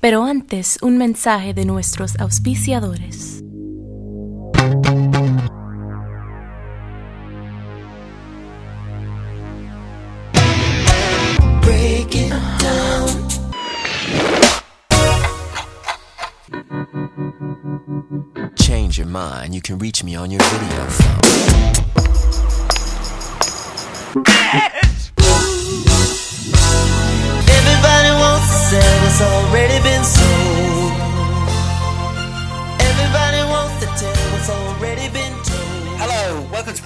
Pero antes, un mensaje de nuestros auspiciadores. Break it down. Change your mind. You can reach me on your video phone.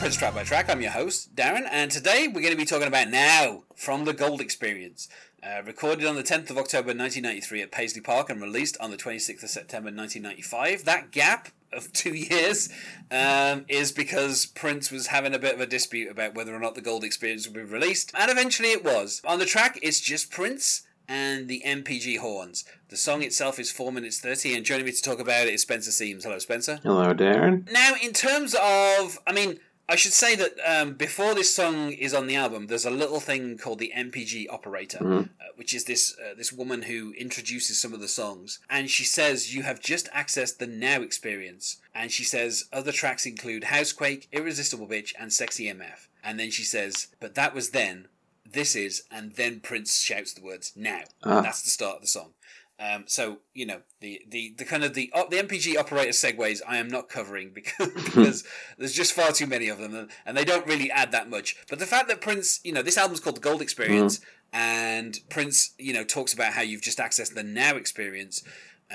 Prince Track by Track. I'm your host, Darren, and today we're going to be talking about Now from the Gold Experience. Uh, recorded on the 10th of October 1993 at Paisley Park and released on the 26th of September 1995. That gap of two years um, is because Prince was having a bit of a dispute about whether or not the Gold Experience would be released, and eventually it was. On the track, it's just Prince and the NPG horns. The song itself is 4 minutes 30, and joining me to talk about it is Spencer Seams. Hello, Spencer. Hello, Darren. Now, in terms of, I mean, I should say that um, before this song is on the album, there's a little thing called the NPG operator, uh, which is this uh, this woman who introduces some of the songs, and she says you have just accessed the Now experience, and she says other tracks include Housequake, Irresistible Bitch, and Sexy MF, and then she says, but that was then. This is, and then Prince shouts the words "now." Ah. And that's the start of the song. Um, so you know the, the, the kind of the the NPG operator segues I am not covering because, because there's just far too many of them and, and they don't really add that much. But the fact that Prince, you know, this album's called the Gold Experience, and Prince, you know, talks about how you've just accessed the Now Experience.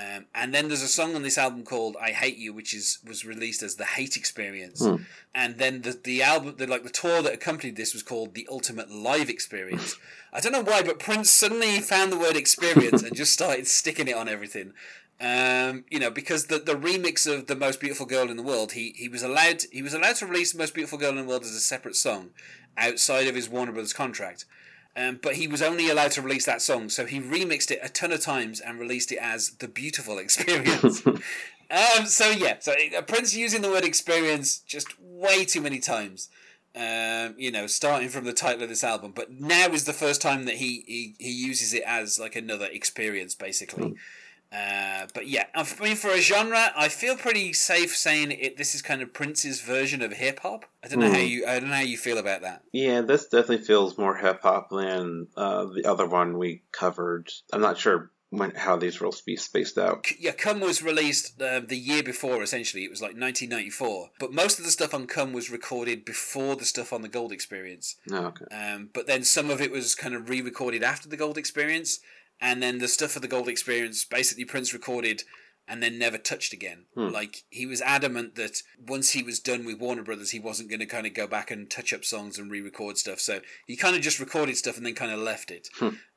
Um, and then there's a song on this album called "I Hate You," which is was released as the Hate Experience. And then the the album, the like the tour that accompanied this was called the Ultimate Live Experience. I don't know why, but Prince suddenly found the word experience and just started sticking it on everything. Um, you know, because the the remix of the Most Beautiful Girl in the World, he he was allowed he was allowed to release the Most Beautiful Girl in the World as a separate song outside of his Warner Brothers contract. Um, but he was only allowed to release that song, so he remixed it a ton of times and released it as the Beautiful Experience. um, so yeah, so uh, Prince using the word experience just way too many times. Um, you know, starting from the title of this album, but now is the first time that he he, he uses it as like another experience, basically. Uh, but yeah, I mean, for a genre, I feel pretty safe saying it. This is kind of Prince's version of hip hop. I don't know how you I don't know how you feel about that. Yeah, this definitely feels more hip hop than uh, the other one we covered. I'm not sure when how these will be spaced out. yeah, Come was released uh, the year before. Essentially, it was like 1994. But most of the stuff on Come was recorded before the stuff on the Gold Experience. Oh, okay. Um, but then some of it was kind of re-recorded after the Gold Experience, and then the stuff for the Gold Experience basically Prince recorded and then never touched again. Like he was adamant that once he was done with Warner Brothers, he wasn't going to kind of go back and touch up songs and re-record stuff. So he kind of just recorded stuff and then kind of left it.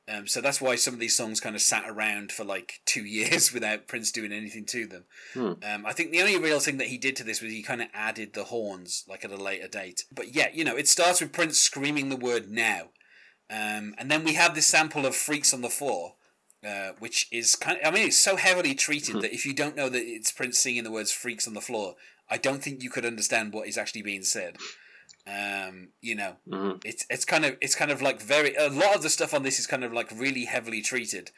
Um, so that's why some of these songs kind of sat around for like two years without Prince doing anything to them. Um, I think the only real thing that he did to this was he kind of added the horns like at a later date. But yeah, you know, it starts with Prince screaming the word now. Um, and then we have this sample of Freaks on the Floor, uh, which is kind of, I mean, it's so heavily treated that if you don't know that it's Prince singing the words Freaks on the Floor, I don't think you could understand what is actually being said. Um, you know, it's it's kind of it's kind of like very a lot of the stuff on this is kind of like really heavily treated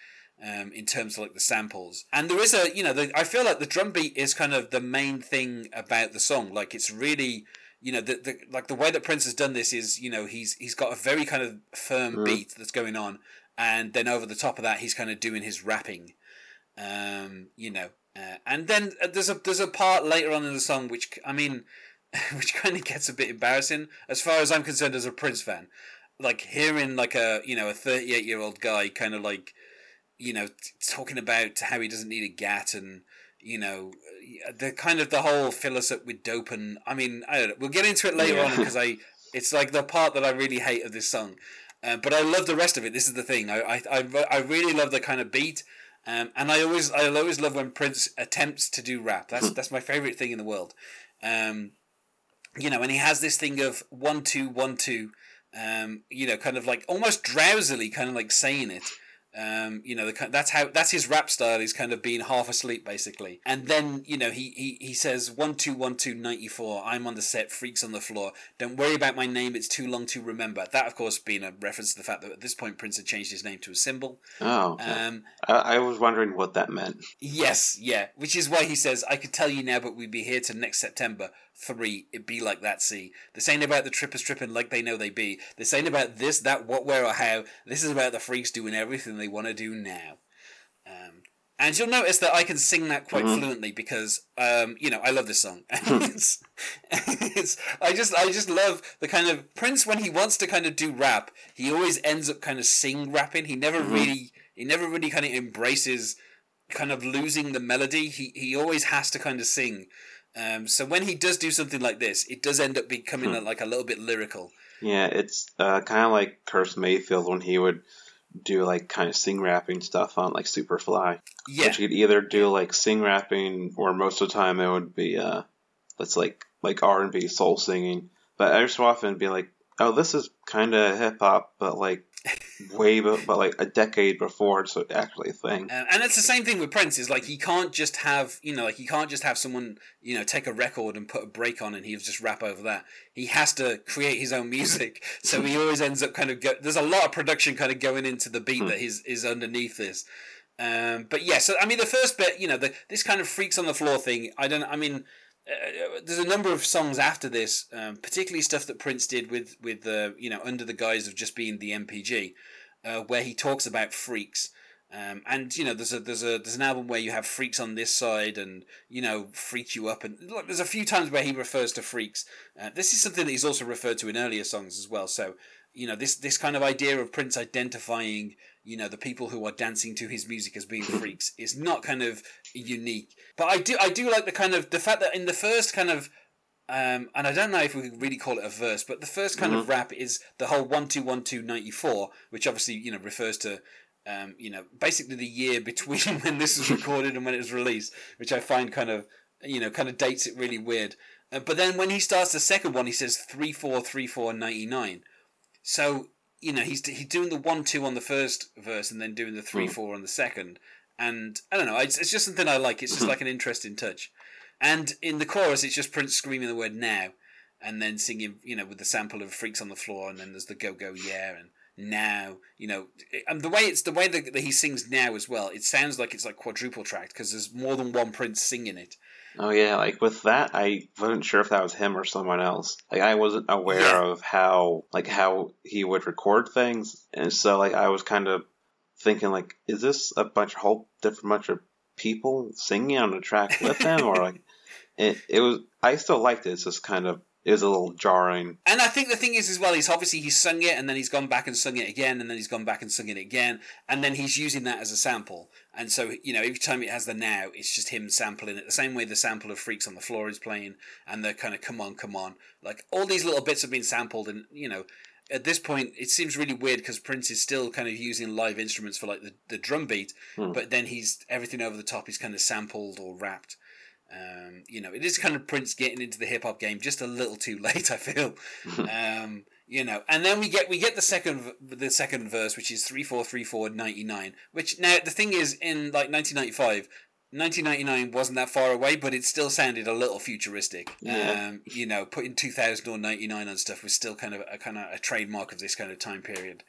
um, in terms of like the samples. And there is a you know the, I feel like the drum beat is kind of the main thing about the song. Like it's really you know the, the like the way that Prince has done this is you know he's he's got a very kind of firm beat that's going on, and then over the top of that he's kind of doing his rapping. Um, you know, uh, and then uh, there's a there's a part later on in the song which I mean, which kind of gets a bit embarrassing as far as I'm concerned as a Prince fan. Like hearing like a you know a 38 year old guy kind of like you know t- talking about how he doesn't need a gat and you know uh, the kind of the whole fill us up with dope and I mean I don't know we'll get into it later Yeah. on because I it's like the part that I really hate of this song. Uh, but I love the rest of it. This is the thing. I I, I, I really love the kind of beat. Um, and I always I always love when Prince attempts to do rap. That's that's my favorite thing in the world. Um, you know, and he has this thing of one two one two. Um, you know, kind of like almost drowsily, kind of like saying it. Um, you know, the, that's how that's his rap style. He's kind of being half asleep basically, and then you know he he, he says one two one two ninety four. I'm on the set, freaks on the floor. Don't worry about my name. It's too long to remember. That of course being a reference to the fact that at this point Prince had changed his name to a symbol. Oh. Um, I, I was wondering what that meant. Yes, yeah. Which is why he says, I could tell you now, but we'd be here till next September. Three, it be like that, see. This ain't about the trippers tripping like they know they be. This ain't about this, that, what, where, or how. This is about the freaks doing everything they want to do now. Um, and you'll notice that I can sing that quite fluently because, um, you know, I love this song. it's, it's, I just, I just love the kind of Prince when he wants to kind of do rap. He always ends up kind of sing rapping. He never really, he never really kind of embraces kind of losing the melody. He he always has to kind of sing. Um, so when he does do something like this, it does end up becoming a, like a little bit lyrical. Yeah, it's uh, kind of like Curtis Mayfield when he would do like kind of sing rapping stuff on like Superfly. Yeah, Which you could either do like sing rapping, or most of the time it would be uh, that's like like R and B soul singing. But every so often it'd be like, oh, this is kind of hip hop, but like way, be- but like a decade before it's actually a thing. Uh, and it's the same thing with Prince. Is like he can't just have you know like he can't just have someone you know take a record and put a break on and he'll just rap over that. He has to create his own music. So he always ends up kind of go, there's a lot of production kind of going into the beat that is is underneath this. Um, but yeah, so I mean the first bit, you know, the this kind of freaks on the floor thing. I don't. I mean. Uh, there's a number of songs after this, um, particularly stuff that Prince did with with uh, you know under the guise of just being the NPG, uh, where he talks about freaks. Um, and you know, there's a there's a there's an album where you have freaks on this side, and you know, freak you up, and look, there's a few times where he refers to freaks. Uh, this is something that he's also referred to in earlier songs as well. So, you know, this this kind of idea of Prince identifying, you know, the people who are dancing to his music as being freaks is not kind of unique. But I do I do like the kind of the fact that in the first kind of um, and I don't know if we could really call it a verse, but the first kind of rap is the whole one two one two ninety four, which obviously you know refers to um, you know basically the year between when this was recorded and when it was released, which I find kind of you know kind of dates it really weird. Uh, but then when he starts the second one, he says three four three four ninety nine. So you know he's he's doing the one two on the first verse and then doing the hmm. three four on the second, and I don't know. It's, it's just something I like. It's just hmm. like an interesting touch. And in the chorus, it's just Prince screaming the word now, and then singing, you know, with the sample of "Freaks on the Floor," and then there's the "Go Go Yeah" and now, you know, and um, the way it's the way that, that he sings now as well. It sounds like it's like quadruple tracked because there's more than one Prince singing it. Oh yeah, like with that, I wasn't sure if that was him or someone else. Like I wasn't aware Yeah. of how like how he would record things, and so like I was kind of thinking like, is this a bunch of whole different bunch of people singing on a track with him, or like it? It was. I still liked it. It's just kind of was a little jarring. And I think the thing is as well, he's obviously he's sung it and then he's gone back and sung it again and then he's gone back and sung it again and then he's using that as a sample. And so you know every time it has the now, it's just him sampling it the same way the sample of Freaks on the Floor is playing and the kind of come on, come on, like all these little bits have been sampled and you know. At this point, it seems really weird because Prince is still kind of using live instruments for like the, the drum beat, hmm. but then he's everything over the top is kind of sampled or rapped. Um, you know, it is kind of Prince getting into the hip hop game just a little too late. I feel. um, you know, and then we get we get the second the second verse, which is three four three four ninety nine. Which now the thing is, in like nineteen ninety five. 1999 wasn't that far away, but it still sounded a little futuristic. Yeah. Um, you know, putting 2000 or 99 on stuff was still kind of a kind of a trademark of this kind of time period.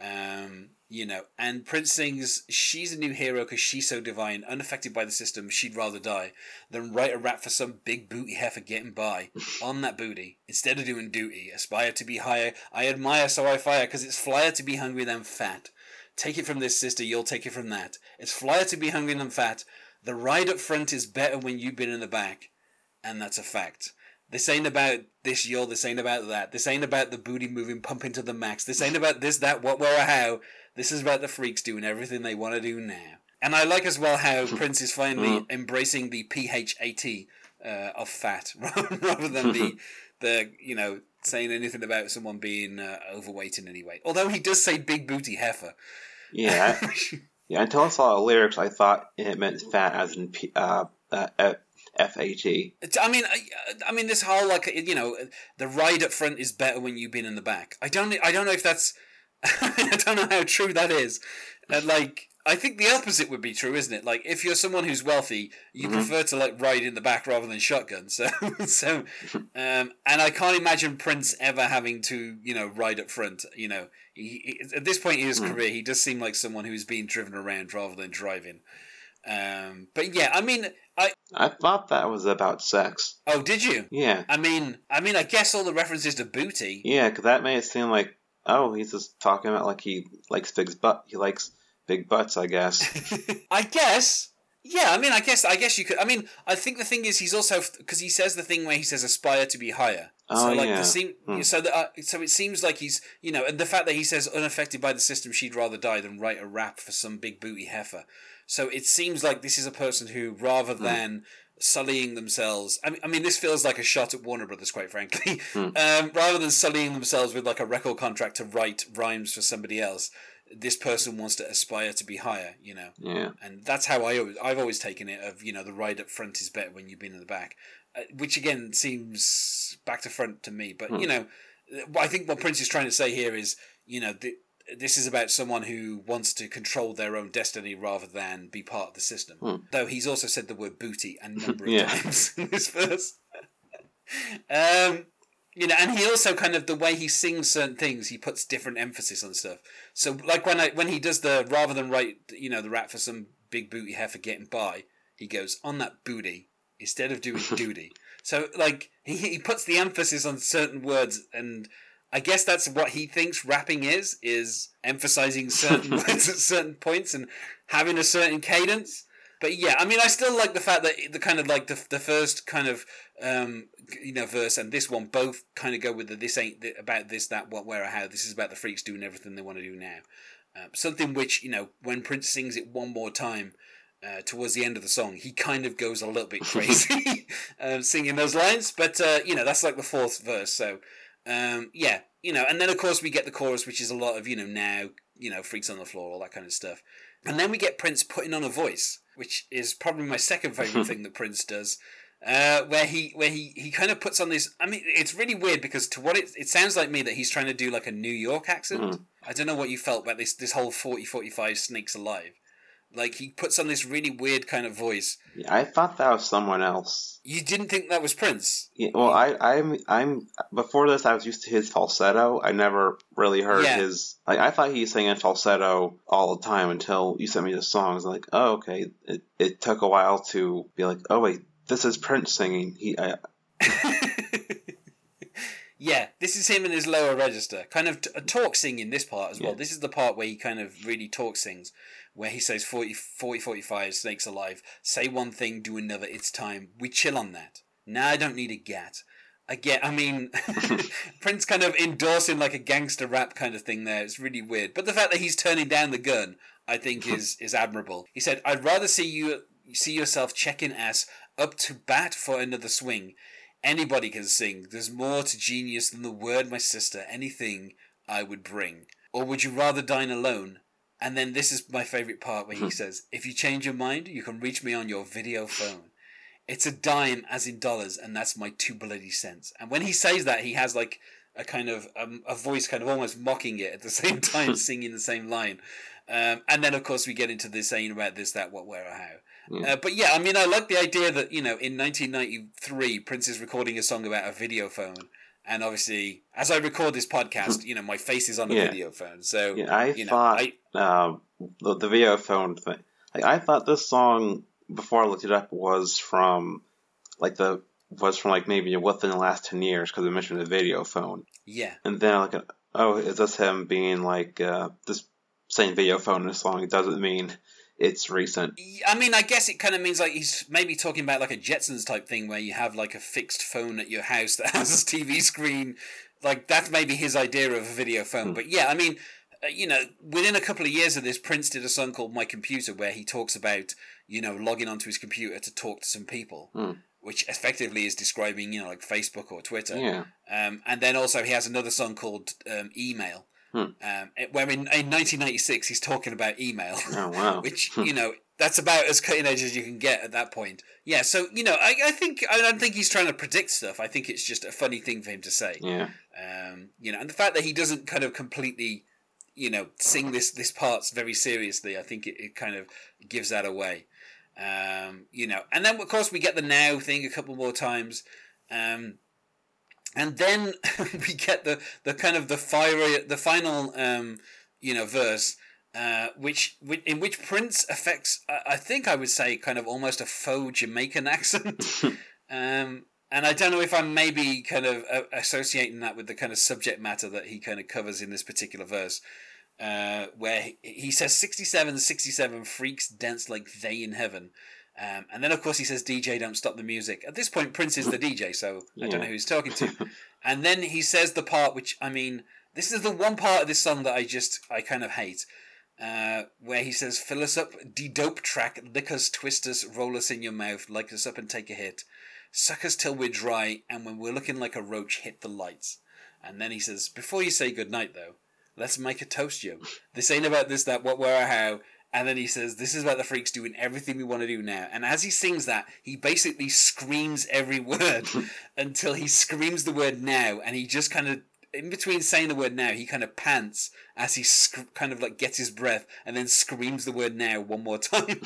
Um, you know, and Prince sings, "She's a new hero because she's so divine, unaffected by the system. She'd rather die than write a rap for some big booty heifer getting by on that booty instead of doing duty. Aspire to be higher. I admire, so I fire because it's flyer to be hungry than fat. Take it from this sister, you'll take it from that. It's flyer to be hungry than fat. The ride up front is better when you've been in the back, and that's a fact." This ain't about this, yo. This ain't about that. This ain't about the booty moving, pumping to the max. This ain't about this, that, what, where, or how. This is about the freaks doing everything they want to do now. And I like as well how Prince is finally embracing the PHAT uh, of fat rather than the the you know saying anything about someone being uh, overweight in any way. Although he does say big booty heifer. Yeah, yeah. Until I saw the lyrics, I thought it meant fat as in P, uh, uh, F- F-A-T. It's- I mean, I, I mean, this whole like you know, the ride up front is better when you've been in the back. I don't, I don't know if that's I don't know how true that is. And like, I think the opposite would be true, isn't it? Like, if you're someone who's wealthy, you Mhm. prefer to like ride in the back rather than shotgun. So, so, um, and I can't imagine Prince ever having to, you know, ride up front. You know, he, he- at this point in his Hmm. career, he does seem like someone who's being driven around rather than driving. Um, but yeah, I mean, I I thought that was about sex. oh, did you? Yeah, I mean, I mean, I guess all the references to booty. yeah, because that made it seem like oh, he's just talking about like he likes big butt. He likes big butts, I guess. I guess. Yeah, I mean, I guess, I guess you could. I mean, I think the thing is, he's also because he says the thing where he says aspire to be higher. so Oh, like yeah. the seem, Hmm. so that uh, so it seems like he's you know, and the fact that he says unaffected by the system, she'd rather die than write a rap for some big booty heifer. So it seems like this is a person who, rather Hmm. than sullying themselves, I mean, I mean, this feels like a shot at Warner Brothers, quite frankly. Hmm. Um, rather than sullying themselves with like a record contract to write rhymes for somebody else, this person wants to aspire to be higher. You know Yeah, and that's how I always, I've always taken it of you know the ride up front is better when you've been in the back, uh, which again seems back to front to me. But you know, I think what Prince is trying to say here is you know th- this is about someone who wants to control their own destiny rather than be part of the system. Though he's also said the word booty a number of times in this verse. um, you know, and he also kind of the way he sings certain things, he puts different emphasis on stuff. So, like when I when he does the rather than write, you know, the rap for some big booty heifer getting by, he goes on that booty instead of doing duty. So, like he he puts the emphasis on certain words, and I guess that's what he thinks rapping is is emphasizing certain words at certain points and having a certain cadence. But yeah, I mean, I still like the fact that the kind of like the the first kind of um you know verse and this one both kind of go with the this ain't th- about this that what where or how this is about the freaks doing everything they want to do now. Um, something which you know when Prince sings it one more time. Uh, towards the end of the song, he kind of goes a little bit crazy um, singing those lines, but uh, you know that's like the fourth verse. So um, yeah, you know, and then of course we get the chorus, which is a lot of you know now, you know, freaks on the floor, all that kind of stuff, and then we get Prince putting on a voice, which is probably my second favorite thing that Prince does. Uh, where he where he, he kind of puts on this. I mean, it's really weird because to what it it sounds like me that he's trying to do like a New York accent. I don't know what you felt about this this whole 40, 45 snakes alive. Like he puts on this really weird kind of voice. yeah I thought that was someone else. You didn't think that was Prince? Yeah, well, I, I'm, I'm. Before this, I was used to his falsetto. I never really heard Yeah. his. Like, I thought he sang in falsetto all the time until you sent me the songs. Like, oh, okay. It, it took a while to be like, oh wait, this is Prince singing. He, I, Yeah, this is him in his lower register. Kind of t- a talk singing this part as well. Yeah. This is the part where he kind of really talk sings, where he says 40, 40 45, snakes alive. Say one thing, do another, it's time. We chill on that. Nah, I don't need a gat. I get, I mean, Prince kind of endorsing like a gangster rap kind of thing there. It's really weird. But the fact that he's turning down the gun, I think is, is admirable. He said, I'd rather see you see yourself checking ass up to bat for another swing. Anybody can sing. There's more to genius than the word, my sister. Anything I would bring. Or would you rather dine alone? And then this is my favorite part where he says, If you change your mind, you can reach me on your video phone. It's a dime as in dollars, and that's my two bloody cents. And when he says that, he has like a kind of um, a voice kind of almost mocking it at the same time, singing the same line. Um, and then, of course, we get into this saying about this, that, what, where, or how. Uh, but yeah, I mean, I like the idea that you know, in 1993, Prince is recording a song about a video phone, and obviously, as I record this podcast, you know, my face is on a Yeah. video phone, so yeah, I you know, thought I, um, the, the video phone thing. Like, I thought this song before I looked it up was from like the was from like maybe within the last ten years because it mentioned a video phone. yeah, And then I look at, oh, is this him being like uh, this saying video phone in a song? It doesn't mean it's recent. I mean, I guess it kind of means like he's maybe talking about like a Jetsons type thing where you have like a fixed phone at your house that has a TV screen. Like that's maybe his idea of a video phone. But yeah, I mean, uh, you know, within a couple of years of this, Prince did a song called My Computer where he talks about you know logging onto his computer to talk to some people. Which effectively is describing, you know, like Facebook or Twitter. Yeah. Um, and then also he has another song called um, Email, Hmm. um, it- where in, in 1996 he's talking about email. Oh wow. which you know that's about as cutting edge as you can get at that point. Yeah, so you know, I, I think I don't think he's trying to predict stuff. I think it's just a funny thing for him to say. yeah. Um, you know, and the fact that he doesn't kind of completely you know sing this this parts very seriously. I think it, it kind of gives that away. Um, you know, and then of course we get the now thing a couple more times. Um, and then we get the, the kind of the fiery the final um, you know verse uh, which, which in which Prince affects I think I would say kind of almost a faux Jamaican accent. Um, and I don't know if I'm maybe kind of uh, associating that with the kind of subject matter that he kind of covers in this particular verse uh, where he, he says 67 67 freaks dance like they in heaven um, and then, of course, he says, DJ, don't stop the music. At this point, Prince is the DJ, so I don't know who he's talking to. and then he says the part which, I mean, this is the one part of this song that I just, I kind of hate. Uh, where he says, fill us up, de-dope track, lick us, twist us, roll us in your mouth, lick us up and take a hit. Suck us till we're dry, and when we're looking like a roach, hit the lights. And then he says, before you say goodnight, though, let's make a toast, Joe. This ain't about this, that, what, where, or how. And then he says, This is about the freaks doing everything we want to do now. And as he sings that, he basically screams every word until he screams the word now. And he just kind of, in between saying the word now, he kind of pants as he sc- kind of like gets his breath and then screams the word now one more time.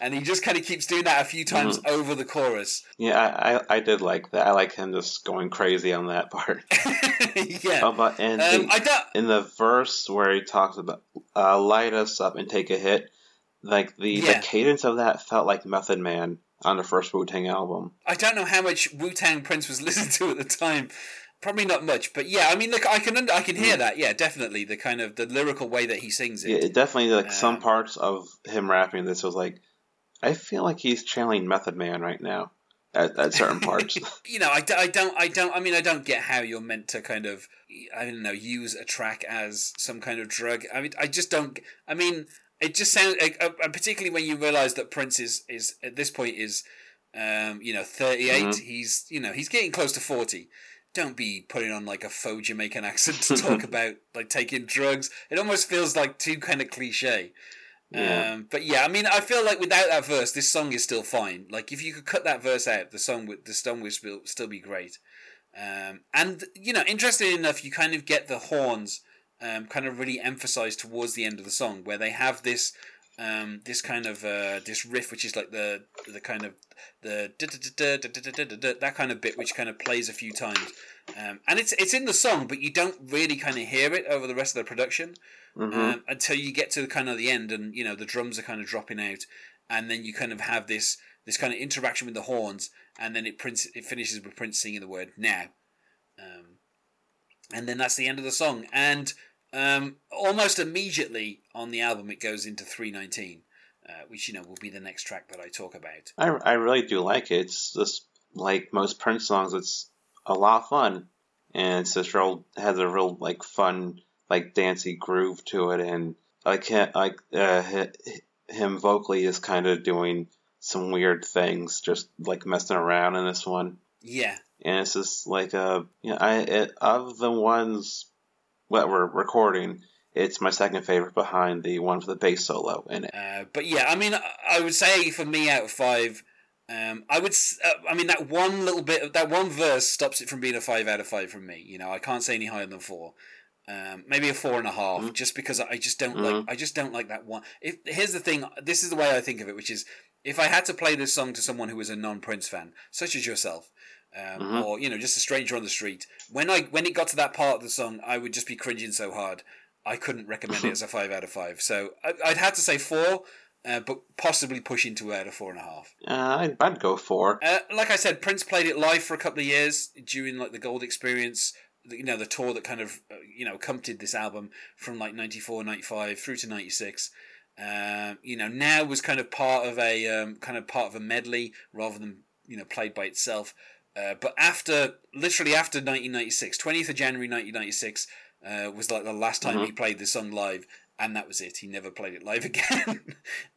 and he just kind of keeps doing that a few times mm. over the chorus. Yeah, I, I, I, did like that. I like him just going crazy on that part. yeah. Oh, but in, um, the, in the verse where he talks about uh, light us up and take a hit, like the, yeah. the cadence of that felt like Method Man on the first Wu Tang album. I don't know how much Wu Tang Prince was listened to at the time. Probably not much, but yeah, I mean, look, I can under, I can hear mm. that. Yeah, definitely the kind of the lyrical way that he sings it. Yeah, definitely like um, some parts of him rapping this was like, I feel like he's channeling Method Man right now at, at certain parts. you know, I, I don't, I don't, I mean, I don't get how you're meant to kind of, I don't know, use a track as some kind of drug. I mean, I just don't. I mean, it just sounds, uh, particularly when you realise that Prince is is at this point is, um, you know, thirty eight. mm mm-hmm. He's you know he's getting close to forty don't be putting on like a faux Jamaican accent to talk about like taking drugs. It almost feels like too kind of cliche. Yeah. Um, but yeah, I mean, I feel like without that verse, this song is still fine. Like if you could cut that verse out, the song would the song would still still be great. Um, and you know, interesting enough, you kind of get the horns um, kind of really emphasized towards the end of the song, where they have this um, this kind of uh, this riff, which is like the the kind of the that kind of bit, which kind of plays a few times, um, and it's it's in the song, but you don't really kind of hear it over the rest of the production mm-hmm. um, until you get to the kind of the end, and you know the drums are kind of dropping out, and then you kind of have this this kind of interaction with the horns, and then it prints it finishes with Prince singing the word now, um, and then that's the end of the song, and um, almost immediately on the album, it goes into 319, uh, which, you know, will be the next track that I talk about. I, I really do like it. It's just like most Prince songs, it's a lot of fun. And it's just real, has a real, like, fun, like, dancey groove to it. And I can't, like, uh, him vocally is kind of doing some weird things, just like messing around in this one. Yeah. And it's just like, uh, you know, I, it, of the ones what we're recording, it's my second favorite behind the one for the bass solo in it. Uh, but yeah, I mean, I would say for me out of five, um, I would, uh, I mean, that one little bit, that one verse stops it from being a five out of five from me. You know, I can't say any higher than four. Um, maybe a four and a half, mm-hmm. just because I just don't mm-hmm. like. I just don't like that one. If, here's the thing. This is the way I think of it, which is if I had to play this song to someone who was a non-Prince fan, such as yourself, um, mm-hmm. or you know just a stranger on the street. When I when it got to that part of the song, I would just be cringing so hard. I couldn't recommend it as a five out of five. So I, would have to say four, uh, but possibly pushing to out of four and a half. Uh, I'd, I'd go four. Uh, like I said, Prince played it live for a couple of years during like the Gold Experience. You know the tour that kind of uh, you know accompanied this album from like 94, 95 through to ninety six. Um, you know, now was kind of part of a um, kind of part of a medley rather than you know played by itself. Uh, but after, literally after 1996, 20th of January 1996 uh, was like the last time mm-hmm. he played this song live, and that was it. He never played it live again.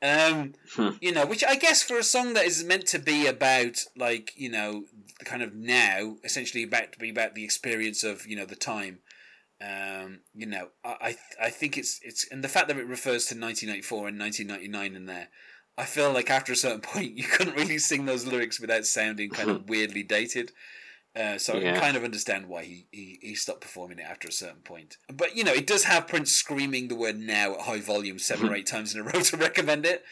um, hmm. You know, which I guess for a song that is meant to be about, like, you know, kind of now, essentially about to be about the experience of, you know, the time. Um, you know, I I, I think it's it's and the fact that it refers to 1994 and 1999 in there, I feel like after a certain point, you couldn't really sing those lyrics without sounding kind of weirdly dated. Uh, so I Yeah. can kind of understand why he, he, he stopped performing it after a certain point. But you know, it does have Prince screaming the word "now" at high volume seven or eight times in a row to recommend it.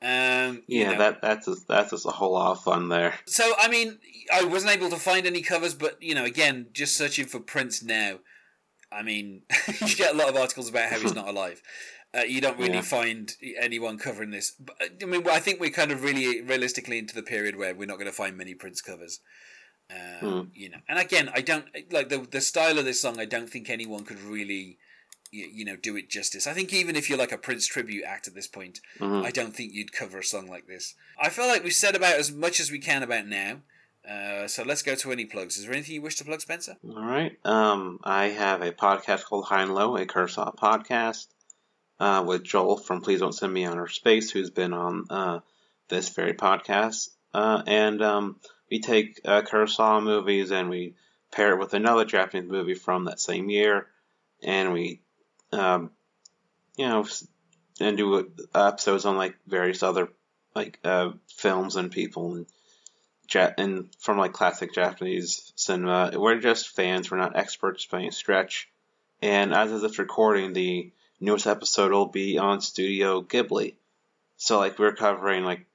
Um, you Yeah, know. that that's just, that's just a whole lot of fun there. So I mean, I wasn't able to find any covers, but you know, again, just searching for Prince now, I mean, you get a lot of articles about how he's not alive. Uh, you don't really Yeah. find anyone covering this. But, uh, I mean, I think we're kind of really realistically into the period where we're not going to find many Prince covers. Um, You know, and again, I don't like the the style of this song. I don't think anyone could really, you, you know, do it justice. I think even if you're like a Prince tribute act at this point, Mhm. I don't think you'd cover a song like this. I feel like we've said about as much as we can about now. Uh, so let's go to any plugs. Is there anything you wish to plug, Spencer? All right. Um, I have a podcast called High and Low, a Kurosawa podcast, uh, with Joel from Please Don't Send Me Outer Space, who's been on uh, this very podcast. Uh, and um, we take uh, movies and we pair it with another Japanese movie from that same year, and we, um, you know, and do episodes on like various other like uh, films and people and and from like classic Japanese cinema. We're just fans. We're not experts by any stretch. And as of this recording, the newest episode will be on Studio Ghibli. So like we're covering like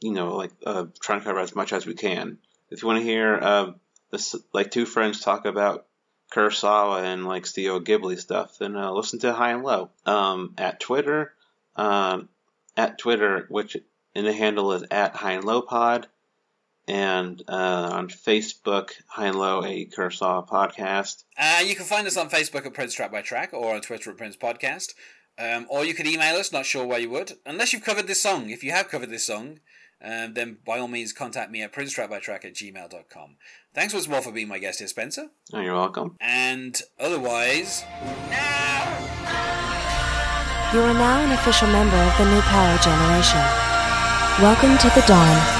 you know like uh, trying to cover as much as we can. If you want to hear uh, this like two friends talk about Kurosawa and like Studio Ghibli stuff, then uh, listen to High and Low um, at Twitter. Um, at Twitter, which and the handle is at High and Low Pod and uh, on Facebook, High and Low, a Kurosawa podcast. Uh, you can find us on Facebook at Prince Track by Track or on Twitter at Prince Podcast. Um, or you could email us, not sure why you would, unless you've covered this song. If you have covered this song, um, then by all means contact me at princetrackbytrack at gmail.com. Thanks once more for being my guest here, Spencer. Oh, you're welcome. And otherwise, You are now an official member of the New Power Generation. Welcome to the dawn.